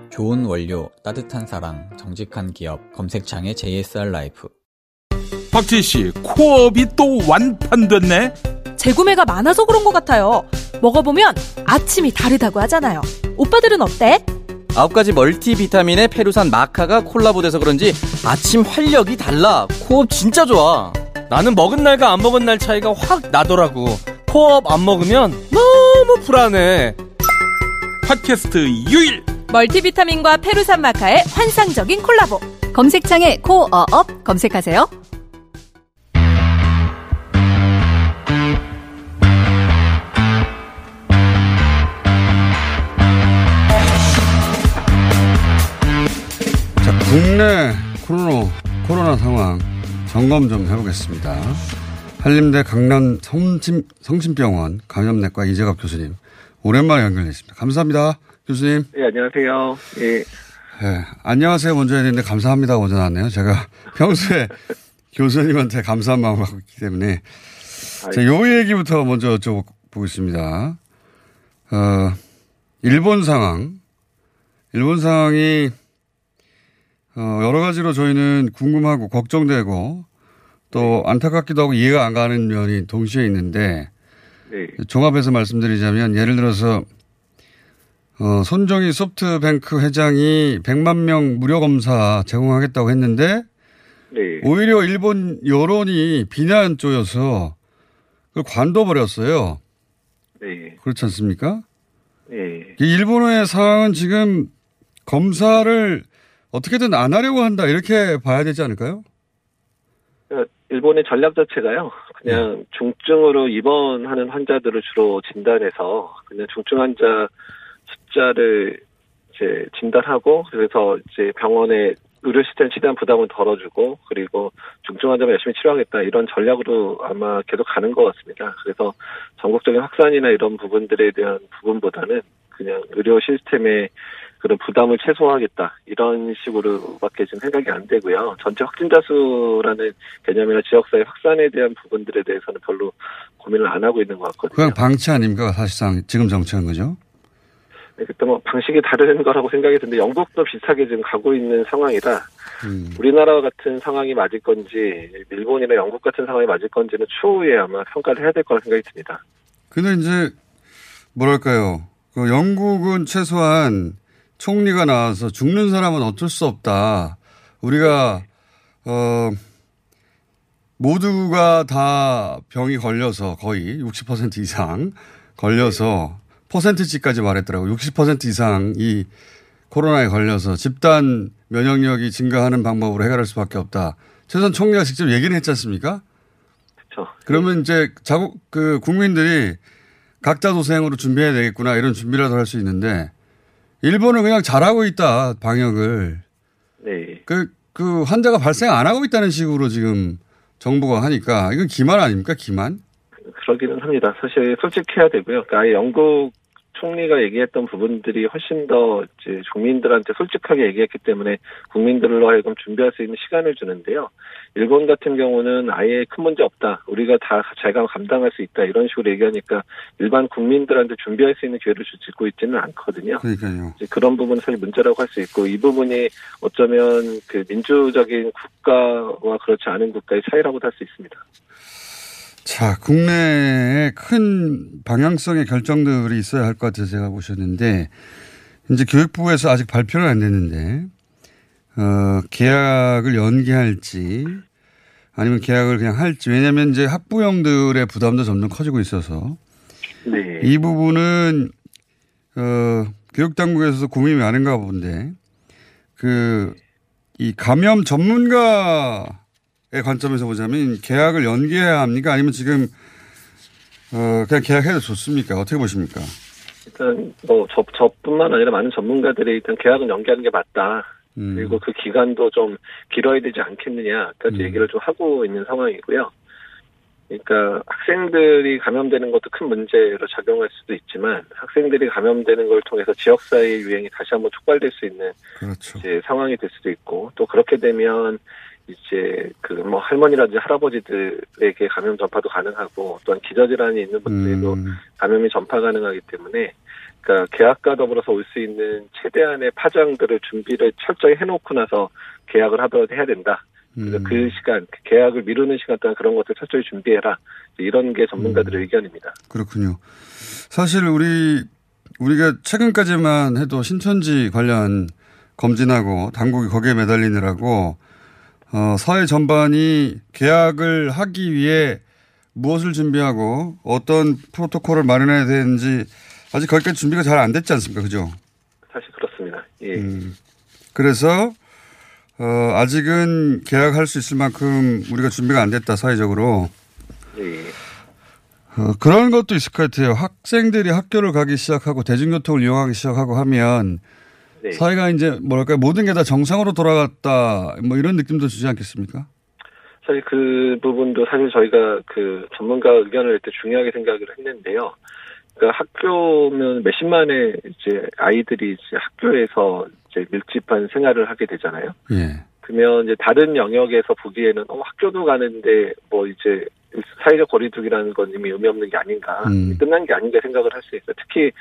좋은 원료, 따뜻한 사랑, 정직한 기업, 검색창에 JSR 라이프. 박지희 씨, 코업이 또 완판됐네? 재구매가 많아서 그런 것 같아요. 먹어보면 아침이 다르다고 하잖아요. 오빠들은 어때? 아홉 가지 멀티비타민에 페루산 마카가 콜라보돼서 그런지 아침 활력이 달라. 코업 진짜 좋아. 나는 먹은 날과 안 먹은 날 차이가 확 나더라고. 코업 안 먹으면 너무 불안해. 팟캐스트 유일 멀티비타민과 페루산 마카의 환상적인 콜라보. 검색창에 코어업 검색하세요. 자, 국내 코로나, 코로나 상황 점검 좀 해보겠습니다. 한림대 강남 성심, 성심병원 감염내과 이재갑 교수님 오랜만에 연결됐습니다. 감사합니다. 교수님. 네, 안녕하세요. 예. 네, 안녕하세요. 먼저 되는데 감사합니다. 먼저 나왔네요. 제가 평소에 교수님한테 감사한 마음을 갖고 있기 때문에. 자, 요 얘기부터 먼저 여쭤보겠습니다. 어, 일본 상황. 일본 상황이, 어, 여러 가지로 저희는 궁금하고 걱정되고 또 안타깝기도 하고 이해가 안 가는 면이 동시에 있는데 네. 종합해서 말씀드리자면 예를 들어서 어, 손정희 소프트뱅크 회장이 100만 명 무료 검사 제공하겠다고 했는데 네. 오히려 일본 여론이 비난 쪽여서 그걸 관둬버렸어요. 네. 그렇지 않습니까? 네. 이 일본의 상황은 지금 검사를 어떻게든 안 하려고 한다 이렇게 봐야 되지 않을까요? 그러니까 일본의 전략 자체가요. 그냥 네. 중증으로 입원하는 환자들을 주로 진단해서 그냥 중증 환자 숫자를 이제 진단하고 그래서 이제 병원에 의료 시스템 최대한 부담을 덜어주고 그리고 중증 환자만 열심히 치료하겠다 이런 전략으로 아마 계속 가는 것 같습니다. 그래서 전국적인 확산이나 이런 부분들에 대한 부분보다는 그냥 의료 시스템의 그런 부담을 최소화하겠다 이런 식으로밖에 지금 생각이 안 되고요. 전체 확진자 수라는 개념이나 지역사회 확산에 대한 부분들에 대해서는 별로 고민을 안 하고 있는 것 같거든요. 그냥 방치 아닙니까? 사실상 지금 정치한 거죠. 그때 뭐 방식이 다른 거라고 생각이 드는데 영국도 비슷하게 지금 가고 있는 상황이라 음. 우리나라와 같은 상황이 맞을 건지 일본이나 영국 같은 상황이 맞을 건지는 추후에 아마 평가를 해야 될 거라 생각이 듭니다. 근데 이제 뭐랄까요? 그 영국은 최소한 총리가 나와서 죽는 사람은 어쩔 수 없다. 우리가 어 모두가 다 병이 걸려서 거의 60% 이상 걸려서 퍼센트지까지 말했더라고요. 60% 이상이 코로나에 걸려서 집단 면역력이 증가하는 방법으로 해결할 수밖에 없다. 최선 총리가 직접 얘기는 했지 않습니까? 그렇죠. 그러면 이제 자국 그 국민들이 각자 도생으로 준비해야 되겠구나 이런 준비라도 할 수 있는데 일본은 그냥 잘하고 있다 방역을 네. 그, 그 환자가 발생 안 하고 있다는 식으로 지금 정부가 하니까 이건 기만 아닙니까 기만? 그러기는 합니다. 사실 솔직해야 되고요. 그러니까 아예 영국 총리가 얘기했던 부분들이 훨씬 더 이제 국민들한테 솔직하게 얘기했기 때문에 국민들로 하여금 준비할 수 있는 시간을 주는데요. 일본 같은 경우는 아예 큰 문제 없다. 우리가 다 제가 감당할 수 있다. 이런 식으로 얘기하니까 일반 국민들한테 준비할 수 있는 기회를 주고 있지는 않거든요. 그러니까요. 그런 부분은 사실 문제라고 할 수 있고 이 부분이 어쩌면 그 민주적인 국가와 그렇지 않은 국가의 차이라고도 할 수 있습니다. 자, 국내에 큰 방향성의 결정들이 있어야 할 것 같아서 제가 보셨는데, 이제 교육부에서 아직 발표는 안 됐는데, 어, 계약을 연기할지, 아니면 계약을 그냥 할지, 왜냐면 이제 학부형들의 부담도 점점 커지고 있어서, 네. 이 부분은, 어, 교육당국에서도 고민이 많은가 본데, 그, 이 감염 전문가 의 관점에서 보자면 계약을 연기해야 합니까? 아니면 지금 어 그냥 계약해도 좋습니까? 어떻게 보십니까? 일단 뭐 저, 저뿐만 아니라 많은 전문가들이 일단 계약은 연기하는 게 맞다. 음. 그리고 그 기간도 좀 길어야 되지 않겠느냐까지 음. 얘기를 좀 하고 있는 상황이고요. 그러니까 학생들이 감염되는 것도 큰 문제로 작용할 수도 있지만 학생들이 감염되는 걸 통해서 지역사회 유행이 다시 한번 촉발될 수 있는 그렇죠. 상황이 될 수도 있고 또 그렇게 되면 이제 그 뭐 할머니라든지 할아버지들에게 감염 전파도 가능하고 또한 기저질환이 있는 분들에도 음. 감염이 전파 가능하기 때문에 그러니까 계약과 더불어서 올 수 있는 최대한의 파장들을 준비를 철저히 해놓고 나서 계약을 하더라도 해야 된다. 음. 그 시간 계약을 미루는 시간 동안 그런 것들 철저히 준비해라. 이런 게 전문가들의 음. 의견입니다. 그렇군요. 사실 우리 우리가 최근까지만 해도 신천지 관련 검진하고 당국이 거기에 매달리느라고 어, 사회 전반이 계약을 하기 위해 무엇을 준비하고 어떤 프로토콜을 마련해야 되는지 아직 거기까지 준비가 잘 안 됐지 않습니까? 그죠? 사실 그렇습니다. 예. 음, 그래서 어, 아직은 계약할 수 있을 만큼 우리가 준비가 안 됐다 사회적으로. 예. 어, 그런 것도 있을 것 같아요. 학생들이 학교를 가기 시작하고 대중교통을 이용하기 시작하고 하면 네. 사회가 이제 뭐랄까 모든 게 다 정상으로 돌아갔다 뭐 이런 느낌도 주지 않겠습니까? 사실 그 부분도 사실 저희가 그 전문가 의견을 낼 때 중요하게 생각을 했는데요. 그러니까 학교면 몇십만의 이제 아이들이 이제 학교에서 이제 밀집한 생활을 하게 되잖아요. 예. 그러면 이제 다른 영역에서 보기에는 어, 학교도 가는데 뭐 이제 사회적 거리두기라는 건 이미 의미 없는 게 아닌가, 음. 끝난 게 아닌가 생각을 할 수 있어요. 특히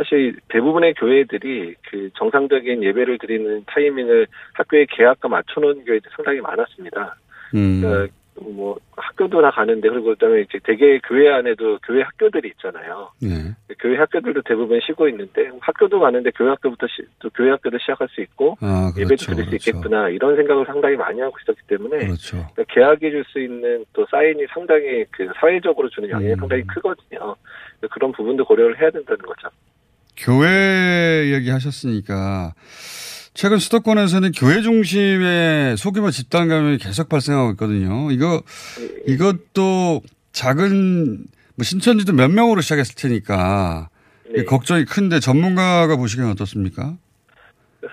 사실 대부분의 교회들이 그 정상적인 예배를 드리는 타이밍을 학교의 계약과 맞춰놓은 교회들이 상당히 많았습니다. 음. 그러니까 뭐 학교도 다 가는데 그리고 그다음에 이제 대개 교회 안에도 교회 학교들이 있잖아요. 네. 교회 학교들도 대부분 쉬고 있는데 학교도 가는데 교회 학교부터 시, 또 교회 학교도 시작할 수 있고 아, 그렇죠, 예배도 드릴 수 그렇죠. 있겠구나 이런 생각을 상당히 많이 하고 있었기 때문에 그렇죠. 그러니까 계약해 줄수 있는 또 사인이 상당히 그 사회적으로 주는 영향이 음. 상당히 크거든요. 그런 부분도 고려를 해야 된다는 거죠. 교회 얘기하셨으니까 최근 수도권에서는 교회 중심의 소규모 집단 감염이 계속 발생하고 있거든요. 이거 이것도 작은 뭐 신천지도 몇 명으로 시작했을 테니까 네. 걱정이 큰데 전문가가 보시기엔 어떻습니까?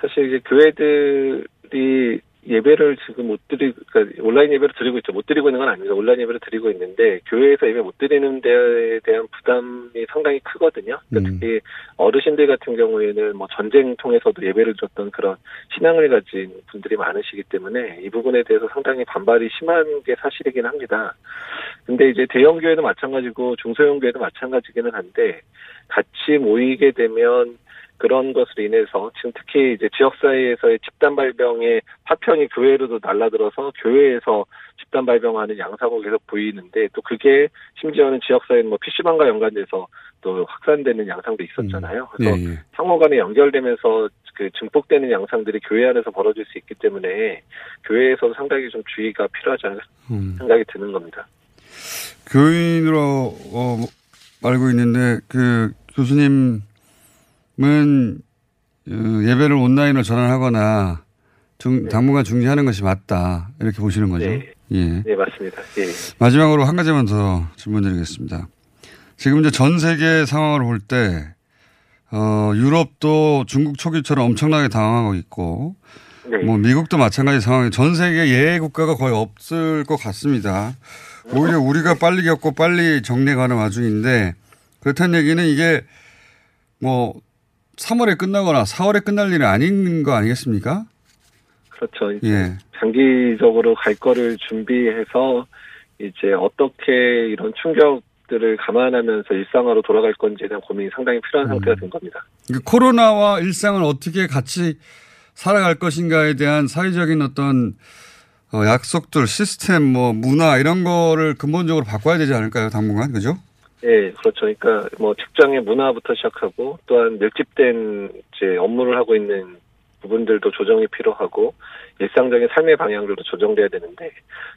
사실 이제 교회들이 예배를 지금 못 드리고, 그러니까 온라인 예배를 드리고 있죠. 못 드리고 있는 건 아닙니다. 온라인 예배를 드리고 있는데, 교회에서 예배 못 드리는 데에 대한 부담이 상당히 크거든요. 그러니까 음. 특히 어르신들 같은 경우에는 뭐 전쟁 통해서도 예배를 줬던 그런 신앙을 가진 분들이 많으시기 때문에 이 부분에 대해서 상당히 반발이 심한 게 사실이긴 합니다. 근데 이제 대형 교회도 마찬가지고 중소형 교회도 마찬가지기는 한데, 같이 모이게 되면 그런 것으로 인해서 지금 특히 이제 지역사회에서의 집단 발병의 파편이 교회로도 날라들어서 교회에서 집단 발병하는 양상을 계속 보이는데 또 그게 심지어는 지역사회는 뭐 PC방과 연관돼서 또 확산되는 양상도 있었잖아요. 음. 그래서 네, 네. 상호 간에 연결되면서 그 증폭되는 양상들이 교회 안에서 벌어질 수 있기 때문에 교회에서 상당히 좀 주의가 필요하지 않을까 음. 생각이 드는 겁니다. 교인으로 어, 알고 있는데 그 교수님 은 어, 예배를 온라인으로 전환하거나 중, 네. 당분간 중지하는 것이 맞다 이렇게 보시는 거죠. 네. 예. 네 맞습니다. 예. 마지막으로 한 가지만 더 질문드리겠습니다. 지금 이제 전 세계 상황을 볼 때 어, 유럽도 중국 초기처럼 엄청나게 당황하고 있고 네. 뭐 미국도 마찬가지 상황이 전 세계 예외 국가가 거의 없을 것 같습니다. 오히려 우리가 빨리 겪고 빨리 정리가는 와중인데 그렇다는 얘기는 이게 뭐 3월에 끝나거나 4월에 끝날 일은 아닌 거 아니겠습니까? 그렇죠. 예. 장기적으로 갈 거를 준비해서 이제 어떻게 이런 충격들을 감안하면서 일상화로 돌아갈 건지에 대한 고민이 상당히 필요한 음. 상태가 된 겁니다. 코로나와 일상을 어떻게 같이 살아갈 것인가에 대한 사회적인 어떤 어, 약속들, 시스템, 뭐 문화 이런 거를 근본적으로 바꿔야 되지 않을까요, 당분간 그죠? 예, 그렇죠. 그러니까 뭐 직장의 문화부터 시작하고 또한 밀집된 이제 업무를 하고 있는 부분들도 조정이 필요하고 일상적인 삶의 방향들도 조정돼야 되는데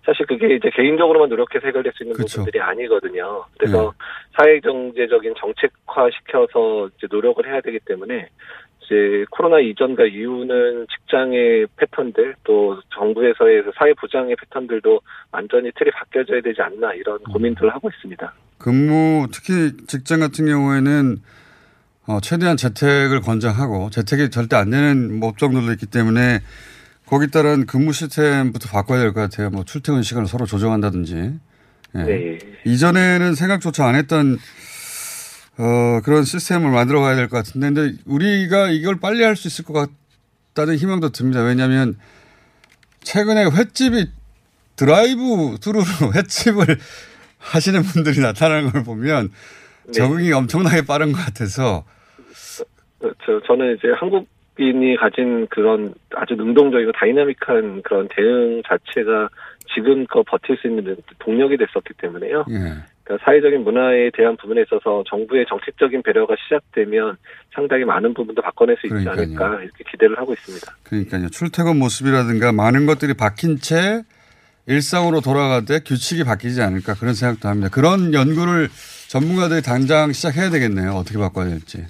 사실 그게 이제 개인적으로만 노력해서 해결될 수 있는 그렇죠. 부분들이 아니거든요. 그래서 네. 사회 경제적인 정책화 시켜서 이제 노력을 해야 되기 때문에 이제 코로나 이전과 이후는 직장의 패턴들 또 정부에서의 사회 부장의 패턴들도 완전히 틀이 바뀌어져야 되지 않나 이런 음. 고민들을 하고 있습니다. 근무 특히 직장 같은 경우에는 어, 최대한 재택을 권장하고 재택이 절대 안 되는 뭐 업종들도 있기 때문에 거기 따른 근무 시스템부터 바꿔야 될 것 같아요. 뭐 출퇴근 시간을 서로 조정한다든지. 예. 네. 이전에는 생각조차 안 했던 어, 그런 시스템을 만들어 가야 될 것 같은데, 근데 우리가 이걸 빨리 할 수 있을 것 같다는 희망도 듭니다. 왜냐하면 최근에 횟집이 드라이브 스루로 횟집을 하시는 분들이 나타나는 걸 보면 네. 적응이 엄청나게 빠른 것 같아서. 저, 저는 이제 한국인이 가진 그런 아주 능동적이고 다이나믹한 그런 대응 자체가 지금껏 버틸 수 있는 동력이 됐었기 때문에요. 예. 그러니까 사회적인 문화에 대한 부분에 있어서 정부의 정책적인 배려가 시작되면 상당히 많은 부분도 바꿔낼 수 있지 그러니까요. 않을까 이렇게 기대를 하고 있습니다. 그러니까요. 출퇴근 모습이라든가 많은 것들이 바뀐 채 일상으로 돌아가되 규칙이 바뀌지 않을까 그런 생각도 합니다. 그런 연구를 전문가들이 당장 시작해야 되겠네요. 어떻게 바꿔야 될지.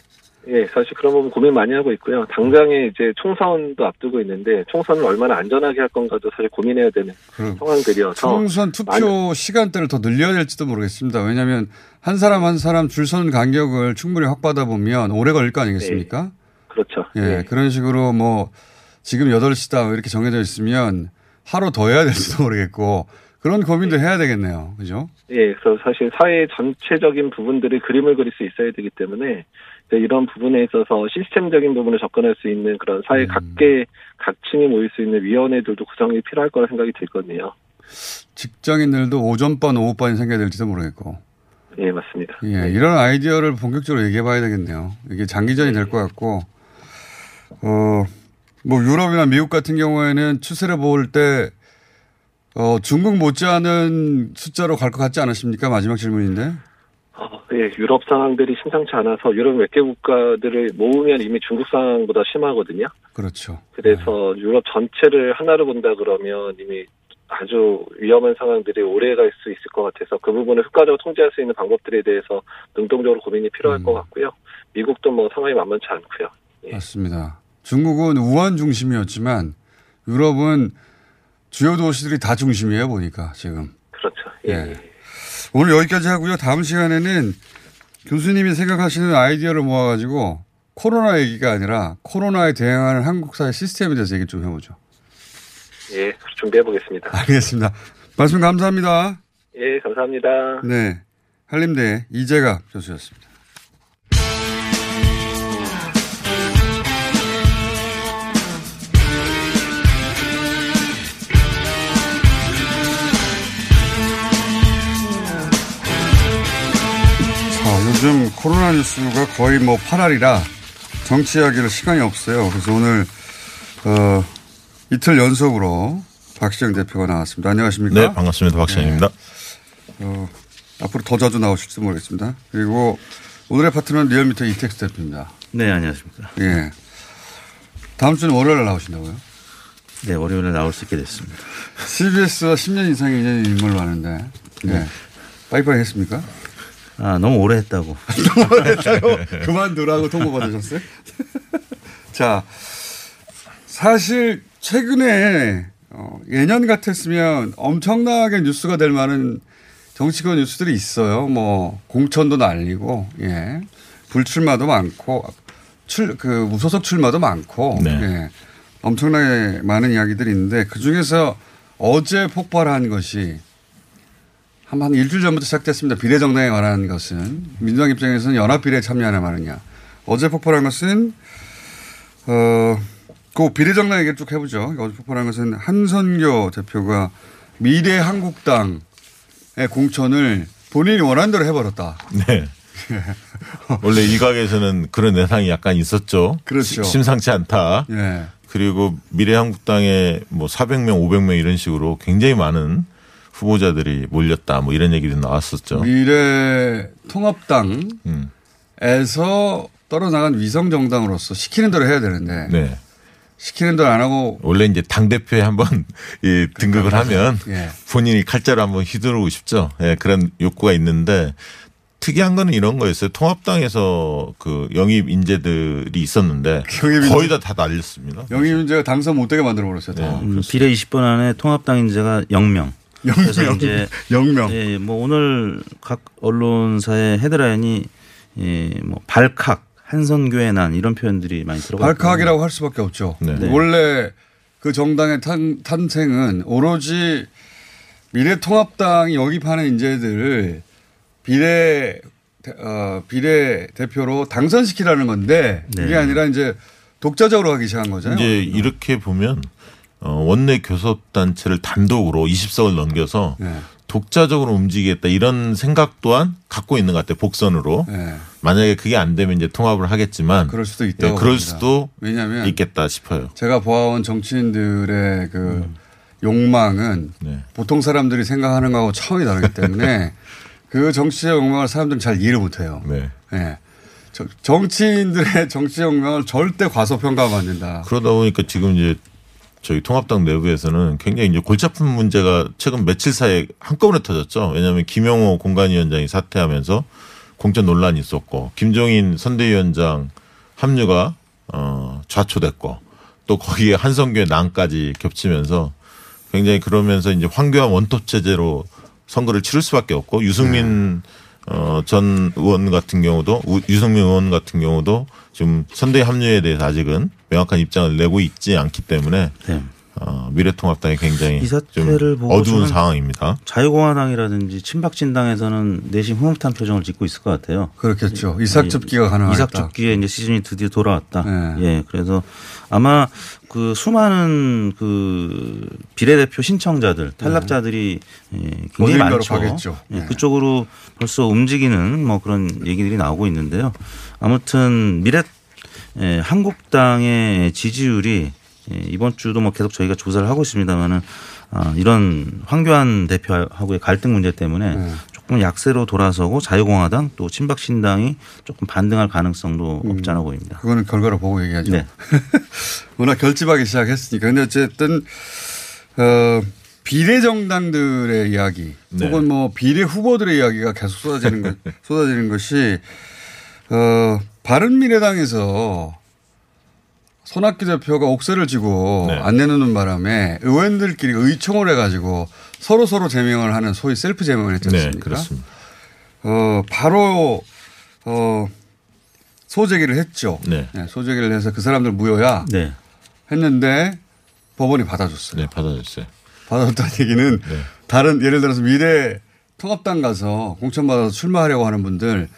예, 사실 그런 부분 고민 많이 하고 있고요. 당장에 이제 총선도 앞두고 있는데 총선을 얼마나 안전하게 할 건가도 사실 고민해야 되는. 상황들이어서 총선 투표 많이... 시간대를 더 늘려야 될지도 모르겠습니다. 왜냐하면 한 사람 한 사람 줄 서는 간격을 충분히 확보하다 보면 오래 걸릴 거 아니겠습니까? 네. 그렇죠. 예, 네. 그런 식으로 뭐 지금 8시다 이렇게 정해져 있으면 하루 더 해야 될지도 모르겠고 그런 고민도 네. 해야 되겠네요. 그죠? 예, 그래서 사실 사회 전체적인 부분들의 그림을 그릴 수 있어야 되기 때문에 이런 부분에 있어서 시스템적인 부분을 접근할 수 있는 그런 사회 음. 각계 각층이 모일 수 있는 위원회들도 구성이 필요할 거라 생각이 들거든요. 직장인들도 오전반, 오후반이 생겨야 될지도 모르겠고. 예, 맞습니다. 예, 네. 이런 아이디어를 본격적으로 얘기해 봐야 되겠네요. 이게 장기전이 될 것 같고, 어, 뭐 유럽이나 미국 같은 경우에는 추세를 볼 때, 어, 중국 못지않은 숫자로 갈 것 같지 않으십니까? 마지막 질문인데. 어, 예, 유럽 상황들이 심상치 않아서 유럽 몇개 국가들을 모으면 이미 중국 상황보다 심하거든요. 그렇죠. 그래서 네. 유럽 전체를 하나로 본다 그러면 이미 아주 위험한 상황들이 오래 갈 수 있을 것 같아서 그 부분을 효과적으로 통제할 수 있는 방법들에 대해서 능동적으로 고민이 필요할 음. 것 같고요. 미국도 뭐 상황이 만만치 않고요. 예. 맞습니다. 중국은 우한 중심이었지만 유럽은 주요 도시들이 다 중심이에요 보니까 지금. 그렇죠. 예. 예. 오늘 여기까지 하고요. 다음 시간에는 교수님이 생각하시는 아이디어를 모아가지고 코로나 얘기가 아니라 코로나에 대응하는 한국 사회 시스템에 대해서 얘기 좀 해보죠. 예, 준비해 보겠습니다. 알겠습니다. 말씀 감사합니다. 예, 감사합니다. 네. 한림대 이재갑 교수였습니다. 요즘 코로나 뉴스가 거의 뭐 8알이라 정치하기를 시간이 없어요. 그래서 오늘 어, 이틀 연속으로 박시영 대표가 나왔습니다. 안녕하십니까? 네, 반갑습니다. 박시영입니다. 네. 어, 앞으로 더 자주 나오실지도 모르겠습니다. 그리고 오늘의 파트너는 리얼미터 이택수 대표입니다. 네, 안녕하십니까. 예. 다음 주는 월요일에 나오신다고요? 네, 월요일에 나올 수 있게 됐습니다. CBS와 10년 이상의 인연인 인물로 아는데, 네. 네. 빠이빠이 했습니까? 아, 너무 오래 했다고. 너무 오래 했다고? 그만두라고 통보 받으셨어요? 자, 사실 최근에 어, 예년 같았으면 엄청나게 뉴스가 될 만한 정치권 뉴스들이 있어요. 뭐 공천도 날리고, 예, 불출마도 많고, 출 그 무소속 출마도 많고, 네. 예, 엄청나게 많은 이야기들이 있는데 그 중에서 어제 폭발한 것이 한, 한 일주일 전부터 시작됐습니다. 비례정당에 관한 것은 민주당 입장에서는 연합비례에 참여하냐 마느냐. 어제 폭발한 것은 어, 그 비례정당 얘기를 쭉 해보죠. 어제 폭발한 것은 한선교 대표가 미래 한국당의 공천을 본인이 원하는 대로 해버렸다. 네. 원래 일각에서는 그런 내상이 약간 있었죠. 그렇죠. 심상치 않다. 예. 그리고 미래한국당에 뭐 400명, 500명 이런 식으로 굉장히 많은 후보자들이 몰렸다. 뭐 이런 얘기도 나왔었죠. 미래 통합당에서 음. 떨어나간 위성 정당으로서 시키는 대로 해야 되는데 네. 시키는 대로 안 하고 원래 이제 당 대표에 한번 이 등극을 하면 예. 본인이 칼자루 한번 휘두르고 싶죠. 예, 그런 욕구가 있는데 특이한 거는 이런 거였어요. 통합당에서 그 영입 인재들이 있었는데 거의 다 다 날렸습니다. 영입 인재가 당선 못되게 만들어 버렸어요. 네. 음, 비례 20번 안에 통합당 인재가 0명. 0명. 이제 0명. 예, 뭐 오늘 각 언론사의 헤드라인이 예, 뭐 발칵 한선교회 난 이런 표현들이 많이 들어가. 발칵이라고 할 수밖에 없죠. 네. 원래 그 정당의 탄, 탄생은 오로지 미래통합당이 영입하는 인재들을 비례 어, 비례 대표로 당선시키라는 건데 네. 그게 아니라 이제 독자적으로 하기 시작한 거잖아요. 이제 이렇게 보면 어, 원내 교섭단체를 단독으로 20석을 넘겨서 네. 독자적으로 움직이겠다 이런 생각 또한 갖고 있는 것 같아요. 복선으로. 네. 만약에 그게 안 되면 이제 통합을 하겠지만 그럴 수도 있다. 예, 그럴 수도 왜냐하면 있겠다 싶어요. 제가 보아온 정치인들의 그 음. 욕망은 네. 보통 사람들이 생각하는 거하고 차원이 다르기 때문에 그 정치적 욕망을 사람들은 잘 이해를 못해요. 네. 네. 정치인들의 정치적 욕망을 절대 과소평가하면 안 된다. 그러다 보니까 지금 이제 저희 통합당 내부에서는 굉장히 이제 골치 아픈 문제가 최근 며칠 사이에 한꺼번에 터졌죠. 왜냐하면 김영호 공관위원장이 사퇴하면서 공천 논란이 있었고 김종인 선대위원장 합류가 어 좌초됐고 또 거기에 한성규의 난까지 겹치면서 굉장히 그러면서 이제 황교안 원톱 체제로 선거를 치를 수밖에 없고 유승민 네. 어, 전 의원 같은 경우도 유승민 의원 같은 경우도 지금 선대 합류에 대해서 아직은 명확한 입장을 내고 있지 않기 때문에 네. 어, 미래통합당이 굉장히 좀 어두운 상황입니다. 자유공화당이라든지 친박진당에서는 내심 흐뭇한 표정을 짓고 있을 것 같아요. 그렇겠죠. 이삭줍기가 가능하다. 이삭줍기에 이제 시즌이 드디어 돌아왔다. 네. 예, 그래서 아마 그 수많은 그 비례대표 신청자들 탈락자들이 네. 굉장히 많죠. 가겠죠. 예, 네. 그쪽으로 벌써 움직이는 뭐 그런 얘기들이 나오고 있는데요. 아무튼 미래 예, 한국당의 지지율이 예, 이번 주도 뭐 계속 저희가 조사를 하고 있습니다만은 아, 이런 황교안 대표하고의 갈등 문제 때문에 네. 조금 약세로 돌아서고 자유공화당 또 친박신당이 조금 반등할 가능성도 음, 없지 않아 보입니다. 그거는 결과로 보고 얘기하죠. 네. 워낙 결집하기 시작했으니까. 근데 어쨌든 어, 비례 정당들의 이야기 네. 혹은 뭐 비례 후보들의 이야기가 계속 쏟아지는 것, 쏟아지는 것이 어, 바른 미래당에서 손학규 대표가 옥새를 지고 네. 안 내놓는 바람에 의원들끼리 의총을 해가지고 서로 서로 제명을 하는 소위 셀프 제명을 했지 않습니까? 네, 그렇습니다. 어, 바로 어, 소제기를 했죠. 네. 네, 소제기를 해서 그 사람들 무효야 네. 했는데 법원이 받아줬어요. 네, 받아줬어요. 받아줬다는 얘기는 네. 다른 예를 들어서 미래 통합당 가서 공천 받아서 출마하려고 하는 분들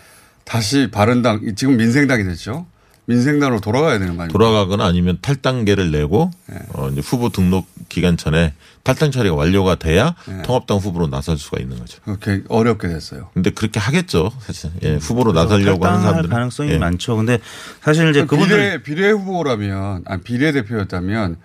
다시 바른당 지금 민생당이 됐죠. 민생당으로 돌아가야 되는 거 아닙니까? 돌아가거나 아니면 탈당계를 내고 네. 어, 이제 후보 등록 기간 전에 탈당 처리가 완료가 돼야 네. 통합당 후보로 나설 수가 있는 거죠. 그렇게 어렵게 됐어요. 근데 그렇게 하겠죠, 사실. 예, 후보로 나서려고 하는 사람들 가능성이 예. 많죠. 근데 사실 이제 그 비례 비례 후보라면, 아 비례 대표였다면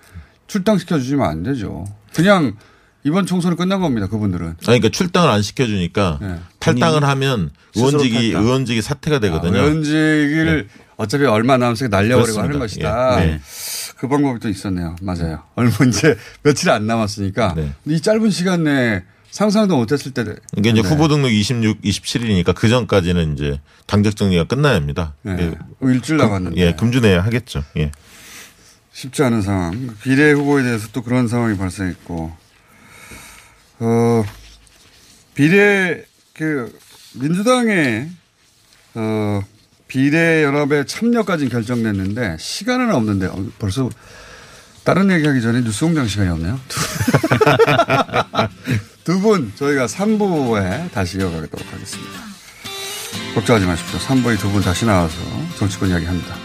출당시켜 주시면 안 되죠. 그냥 이번 총선은 끝난 겁니다. 그분들은. 아니, 그러니까 출당을 안 시켜주니까 네. 탈당을 하면 의원직이 탈당. 의원직이 사퇴가 되거든요. 아, 의원직을 네. 어차피 얼마 남았으니까 날려버리고. 하는 것이다. 예. 네. 그 방법이 또 있었네요. 맞아요. 얼마 이제 며칠 안 남았으니까 네. 이 짧은 시간 내에 상상도 못했을 때. 이게 이제 후보 등록 26, 27일이니까 그 전까지는 이제 당적 정리가 끝나야 합니다. 네. 예. 일주일 남았는데. 예, 금주 내에 하겠죠. 예. 쉽지 않은 상황. 비례 후보에 대해서 또 그런 상황이 발생했고, 어, 비례 그 민주당의 어 비례연합의 참여까지는 결정됐는데 시간은 없는데 어, 벌써 다른 얘기하기 전에 뉴스 공장 시간이 없네요. 두 분 저희가 3부에 다시 이어가도록 하겠습니다. 걱정하지 마십시오. 3부에 두 분 다시 나와서 정치권 이야기 합니다.